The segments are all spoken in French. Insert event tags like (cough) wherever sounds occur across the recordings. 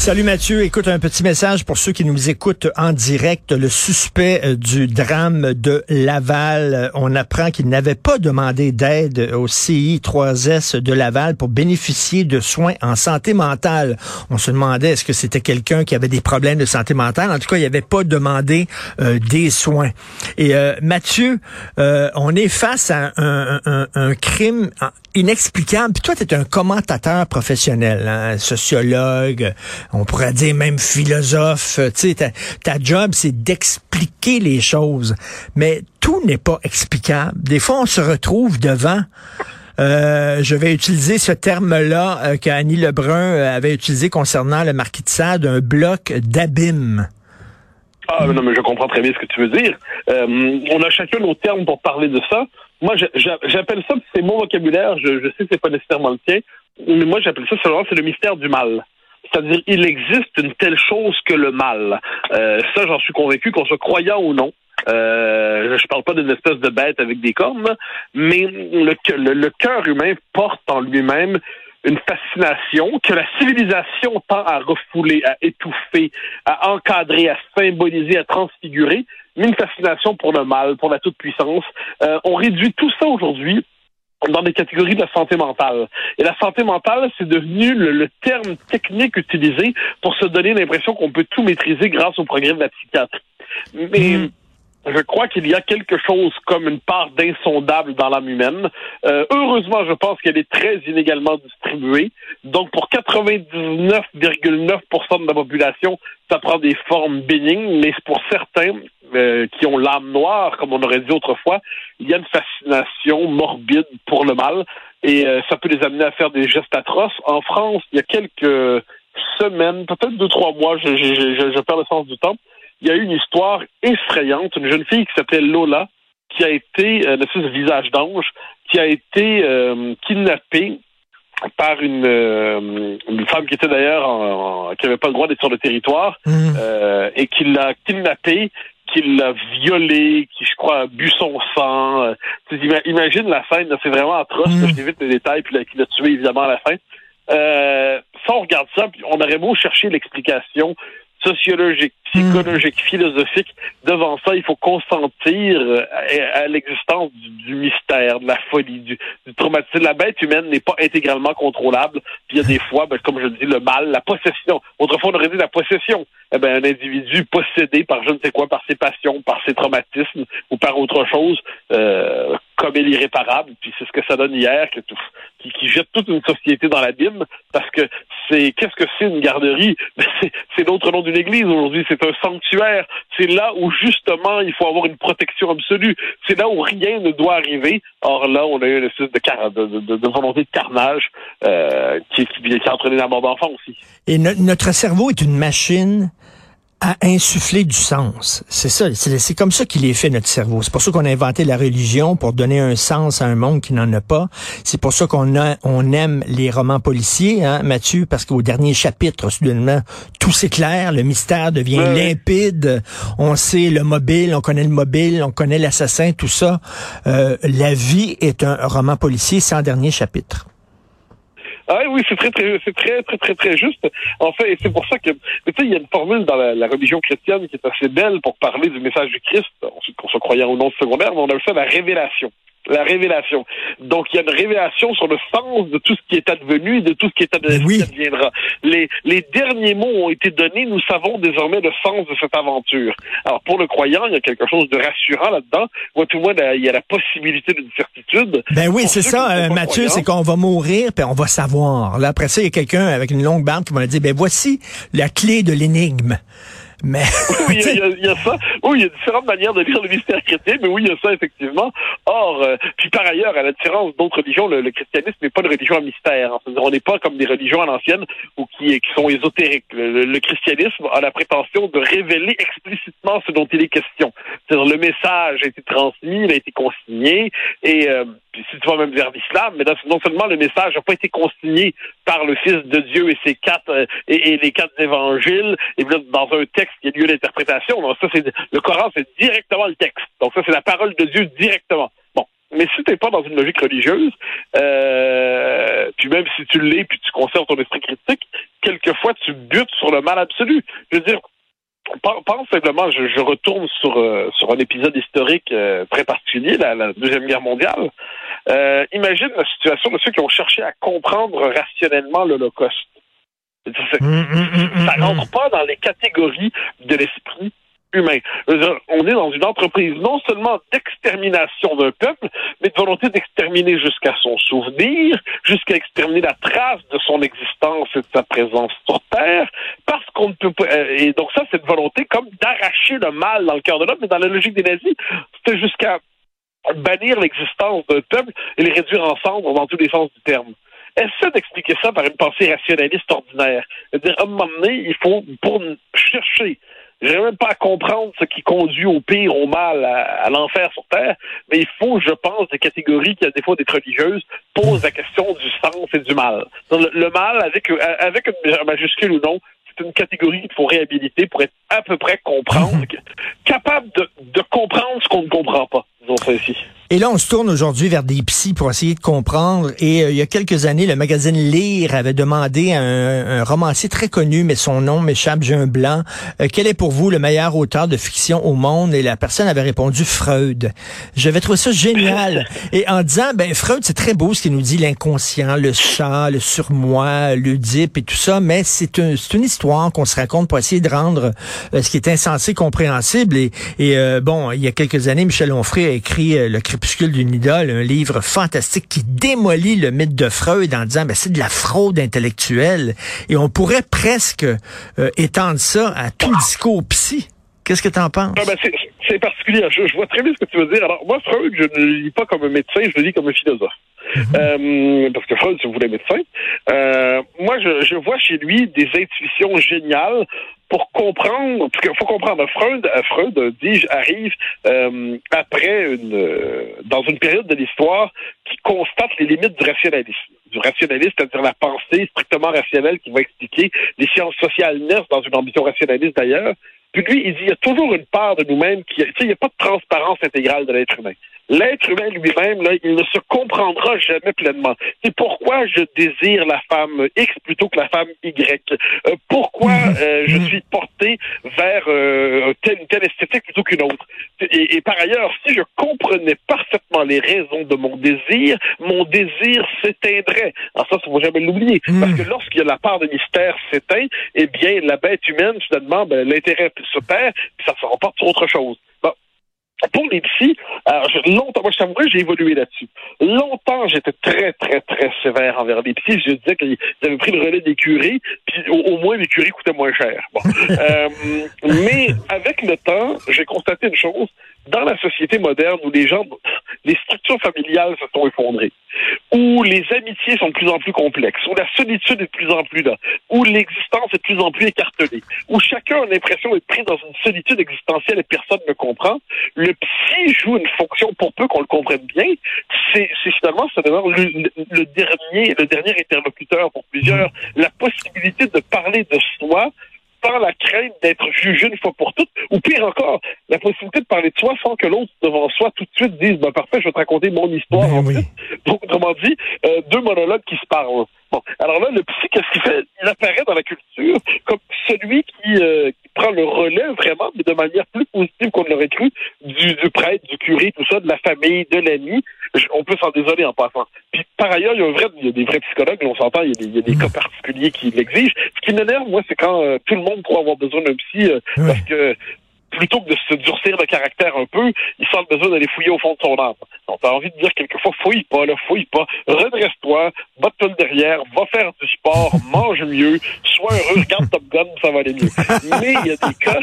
Salut Mathieu, écoute un petit message pour ceux qui nous écoutent en direct. Le suspect euh, du drame de Laval, euh, on apprend qu'il n'avait pas demandé d'aide au CI3S de Laval pour bénéficier de soins en santé mentale. On se demandait est-ce que c'était quelqu'un qui avait des problèmes de santé mentale. En tout cas, il n'avait pas demandé euh, des soins. Et Mathieu, on est face à un, un, un crime inexplicable. Puis toi, tu es un commentateur professionnel, hein, sociologue, on pourrait dire même philosophe. Tu sais, ta, ta job, c'est d'expliquer les choses. Mais tout n'est pas explicable. Des fois, on se retrouve devant... Euh, je vais utiliser ce terme-là euh, qu'Annie Lebrun euh, avait utilisé concernant le marquis de Sade, un bloc d'abîme. Ah non, mais je comprends très bien ce que tu veux dire. Euh, on a chacun nos termes pour parler de ça. Moi, j'appelle ça, c'est mon vocabulaire, je, sais que c'est pas nécessairement le tien, mais moi, j'appelle ça, c'est le mystère du mal. C'est-à-dire, il existe une telle chose que le mal. Euh, ça, j'en suis convaincu, qu'on soit croyant ou non. Euh, je parle pas d'une espèce de bête avec des cornes, mais le cœur humain porte en lui-même une fascination que la civilisation tend à refouler, à étouffer, à encadrer, à symboliser, à transfigurer, mais une fascination pour le mal, pour la toute-puissance. Euh, on réduit tout ça aujourd'hui dans des catégories de la santé mentale. Et la santé mentale, c'est devenu le, terme technique utilisé pour se donner l'impression qu'on peut tout maîtriser grâce au progrès de la psychiatrie. Mais hmm je crois qu'il y a quelque chose comme une part d'insondable dans l'âme humaine. Euh, heureusement, je pense qu'elle est très inégalement distribuée. Donc, pour 99,9% de la population, ça prend des formes bénignes, mais pour certains euh, qui ont l'âme noire, comme on aurait dit autrefois, il y a une fascination morbide pour le mal et euh, ça peut les amener à faire des gestes atroces. En France, il y a quelques semaines, peut-être deux, trois mois, je, je, je, je perds le sens du temps, il y a eu une histoire effrayante, une jeune fille qui s'appelait Lola, qui a été, euh, de visage d'ange, qui a été euh, kidnappée par une, euh, une femme qui était d'ailleurs qui n'avait pas le droit d'être sur le territoire mmh. euh, et qui l'a kidnappée qui l'a violée, qui, je crois, a bu son sang. imagine la scène, c'est vraiment atroce. Mmh. Je t'évite les détails, puis qui l'a tué, évidemment, à la fin. Euh, ça, on regarde ça, puis on aurait beau chercher l'explication sociologique, psychologique, hmm. philosophique. Devant ça, il faut consentir euh, à, l'existence du, mystère, de la folie, du, du traumatisme. La bête humaine n'est pas intégralement contrôlable. Puis il y a des fois, ben, comme je dis, le mal, la possession. Autrefois, on aurait dit la possession. Eh ben, un individu possédé par je ne sais quoi, par ses passions, par ses traumatismes ou par autre chose, euh, commet l'irréparable. Puis c'est ce que ça donne hier, que qui, qui jette toute une société dans l'abîme, parce que c'est qu'est-ce que c'est une garderie? (laughs) C'est l'autre nom d'une église aujourd'hui. C'est un sanctuaire. C'est là où justement il faut avoir une protection absolue. C'est là où rien ne doit arriver. Or là, on a eu une espèce de, de, de, de volonté de carnage euh, qui, qui, qui, a entraîné la mort d'enfants aussi. Et notre cerveau est une machine à insuffler du sens. C'est ça, c'est comme ça qu'il est fait notre cerveau. C'est pour ça qu'on a inventé la religion pour donner un sens à un monde qui n'en a pas. C'est pour ça qu'on a, on aime les romans policiers, hein, Mathieu, parce qu'au dernier chapitre, soudainement, tout s'éclaire, le mystère devient limpide. On sait le mobile, on connaît le mobile, on connaît l'assassin, tout ça. Euh, la vie est un roman policier sans dernier chapitre. Ah oui, c'est très, très, c'est très, très, très, très juste. En fait, c'est pour ça que, tu sais, il y a une formule dans la, religion chrétienne qui est assez belle pour parler du message du Christ, qu'on soit croyant ou non secondaire, mais on a le fait la révélation la révélation. Donc, il y a une révélation sur le sens de tout ce qui est advenu et de tout ce qui, est adviendra. Les, les derniers mots ont été donnés. Nous savons désormais le sens de cette aventure. Alors, pour le croyant, il y a quelque chose de rassurant là-dedans. Ou tout le moins, il y a la possibilité d'une certitude. Ben oui, c'est ça, euh, Mathieu, c'est qu'on va mourir, puis on va savoir. Là, après ça, il y a quelqu'un avec une longue barbe qui va dire, ben voici la clé de l'énigme. (laughs) Oui, il y, a, ça. Oui, il y a différentes manières de lire le mystère chrétien, mais oui, il y a ça effectivement. Or, euh, puis par ailleurs, à la différence d'autres religions, le, christianisme n'est pas une religion à mystère. on n'est pas comme des religions à l'ancienne ou qui, qui sont ésotériques. Le, christianisme a la prétention de révéler explicitement ce dont il est question. C'est-à-dire le message a été transmis, il a été consigné, et euh, puis si tu vas même vers l'islam, mais non seulement le message n'a pas été consigné par le Fils de Dieu et ses quatre euh, et, les quatre évangiles. Et là, dans un texte qui a lieu d'interprétation. Donc ça, c'est le Coran, c'est directement le texte. Donc ça, c'est la parole de Dieu directement. Bon. Mais si t'es pas dans une logique religieuse, euh, puis même si tu l'es, puis tu conserves ton esprit critique, quelquefois tu butes sur le mal absolu. Je veux dire, pense simplement, je, retourne sur, euh, sur un épisode historique euh, très particulier, la, Deuxième Guerre mondiale. Euh, imagine la situation de ceux qui ont cherché à comprendre rationnellement l'Holocauste. Ça ne rentre pas dans les catégories de l'esprit humain. On est dans une entreprise non seulement d'extermination d'un peuple, mais de volonté d'exterminer jusqu'à son souvenir, jusqu'à exterminer la trace de son existence et de sa présence sur Terre, parce qu'on ne peut pas... Euh, et donc ça, c'est une volonté comme d'arracher le mal dans le cœur de l'homme, mais dans la logique des nazis, c'était jusqu'à bannir l'existence d'un peuple et les réduire en cendres dans tous les sens du terme. Essaie d'expliquer ça par une pensée rationaliste ordinaire. C'est-à-dire, à un moment donné, il faut, pour chercher J'arrive même pas à comprendre ce qui conduit au pire, au mal, à, l'enfer sur Terre, mais il faut, je pense, des catégories qui, à défaut d'être religieuses, posent la question du sens et du mal. Le, mal, avec, avec une majuscule ou non, c'est une catégorie qu'il faut réhabiliter pour être à peu près comprendre, capable de, de comprendre ce qu'on ne comprend pas, disons ça ici. Et là, on se tourne aujourd'hui vers des psys pour essayer de comprendre. Et euh, il y a quelques années, le magazine Lire avait demandé à un, romancier très connu, mais son nom m'échappe, j'ai un blanc, euh, quel est pour vous le meilleur auteur de fiction au monde? Et la personne avait répondu Freud. J'avais trouvé ça génial. (laughs) Et en disant, ben Freud, c'est très beau ce qu'il nous dit, l'inconscient, le chat, le surmoi, l'Oedipe et tout ça, mais c'est un, une histoire qu'on se raconte pour essayer de rendre euh, ce qui est insensé compréhensible. Et, et bon, il y a quelques années, Michel Onfray a écrit Le d'une idole, un livre fantastique qui démolit le mythe de Freud en disant ben, c'est de la fraude intellectuelle. Et on pourrait presque euh, étendre ça à tout discours psy. Qu'est-ce que tu en penses? Ah, ben, c'est particulier. Je, vois très bien ce que tu veux dire. Alors, moi, Freud, je ne le lis pas comme un médecin, je le lis comme un philosophe. Mhm. Euh, parce que Freud, si vous voulez médecin, euh, moi, je, je, vois chez lui des intuitions géniales pour comprendre, parce qu'il faut comprendre, Freud, euh, Freud, dis-je, arrive euh, après une, euh, dans une période de l'histoire qui constate les limites du rationalisme. Du rationalisme, c'est-à-dire la pensée strictement rationnelle qui va expliquer les sciences sociales naissent dans une ambition rationaliste d'ailleurs. Puis lui, il dit, il y a toujours une part de nous-mêmes qui, tu sais, il n'y a pas de transparence intégrale de l'être humain l'être humain lui-même, là, il ne se comprendra jamais pleinement. C'est pourquoi je désire la femme X plutôt que la femme Y. Euh, pourquoi euh, je (laughs) suis porté vers euh, telle telle esthétique plutôt qu'une autre? Et, et, par ailleurs, si je comprenais parfaitement les raisons de mon désir, mon désir s'éteindrait. Alors ça, il faut jamais l'oublier. Mhm. Parce que lorsqu'il y a la part de mystère s'éteint, eh bien, la bête humaine, finalement, ben, l'intérêt se perd, puis ça se reporte sur autre chose. Bon, pour les psys, alors, longtemps, moi, je t'avouerais, j'ai évolué là-dessus. Longtemps, j'étais très, très, très sévère envers les psys. Je disais qu'ils avaient pris le relais des curés, puis au, moins, les curés coûtaient moins cher. Bon. (laughs) euh, mais avec le temps, j'ai constaté une chose. Dans la société moderne où les gens, les structures familiales se sont effondrées, où les amitiés sont de plus en plus complexes, où la solitude est de plus en plus là, où l'existence est de plus en plus écartelée, où chacun a l'impression d'être pris dans une solitude existentielle et personne ne comprend, le psy joue une fonction pour peu qu'on le comprenne bien. C'est finalement, c'est le, le, dernier, le dernier interlocuteur pour plusieurs, la possibilité de parler de soi sans la crainte d'être jugé une fois pour toutes, ou pire encore, la possibilité de parler de soi sans que l'autre devant soi tout de suite dise ben parfait, je vais te raconter mon histoire ben en Donc, autrement dit, euh, deux monologues qui se parlent. Bon, alors là, le psy, qu'est-ce qu'il fait? Il apparaît dans la culture comme celui qui, euh, qui, prend le relais vraiment, mais de manière plus positive qu'on l'aurait cru, du, du, prêtre, du curé, tout ça, de la famille, de l'ami. On peut s'en désoler en passant. Puis par ailleurs, il y a, un vrai, il y a des vrais psychologues, on s'entend, il y a des, il y a des mm. cas particuliers qui l'exigent. Ce qui m'énerve, moi, c'est quand euh, tout le monde croit avoir besoin d'un psy, euh, parce que plutôt que de se durcir le caractère un peu, il sent le besoin d'aller fouiller au fond de son âme. Donc, t'as envie de dire quelquefois, fouille pas, là, fouille pas, redresse-toi, batte-toi le derrière, va faire du sport, (laughs) mange mieux, sois heureux, regarde Top Gun, ça va aller mieux. Mais il y a des cas,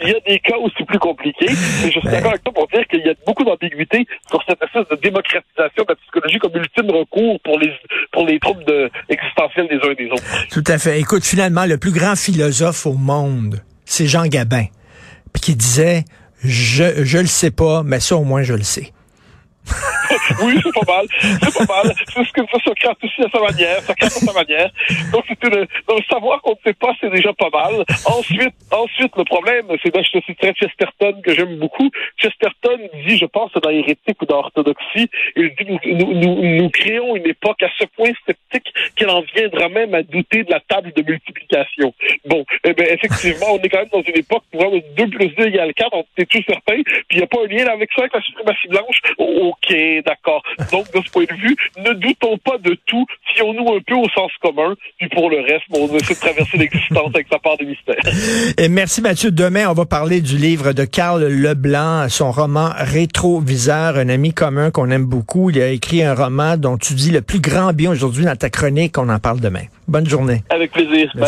il y a des cas où c'est plus compliqué. Et je suis d'accord avec toi pour dire qu'il y a beaucoup d'ambiguïté sur cette espèce de démocratisation de la psychologie comme ultime recours pour les, pour les troubles de, existentiels des uns et des autres. Tout à fait. Écoute, finalement, le plus grand philosophe au monde, c'est Jean Gabin puis qui disait je je le sais pas, mais ça au moins je le sais. (laughs) oui, c'est pas mal. C'est pas mal. C'est ce que Socrate aussi à sa manière. Socrate à sa manière. Donc, une, donc, savoir qu'on ne sait pas, c'est déjà pas mal. Ensuite, ensuite, le problème, c'est, ben, je te citerai Chesterton, que j'aime beaucoup. Chesterton dit, je pense, dans Hérétique ou dans Orthodoxie, il dit, nous, nous, nous, créons une époque à ce point sceptique qu'elle en viendra même à douter de la table de multiplication. Bon, eh ben, effectivement, on est quand même dans une époque où 2 plus 2 égale 4, on est tout certain, puis il n'y a pas un lien avec ça, avec la suprématie blanche. OK, d'accord. Donc, de ce point de vue, ne doutons pas de tout, fions-nous un peu au sens commun, puis pour le reste, bon, on essaie de traverser l'existence avec sa part de mystère. Et merci Mathieu. Demain, on va parler du livre de Carl Leblanc, son roman Rétroviseur, un ami commun qu'on aime beaucoup. Il a écrit un roman dont tu dis le plus grand bien aujourd'hui dans ta chronique. On en parle demain. Bonne journée. Avec plaisir.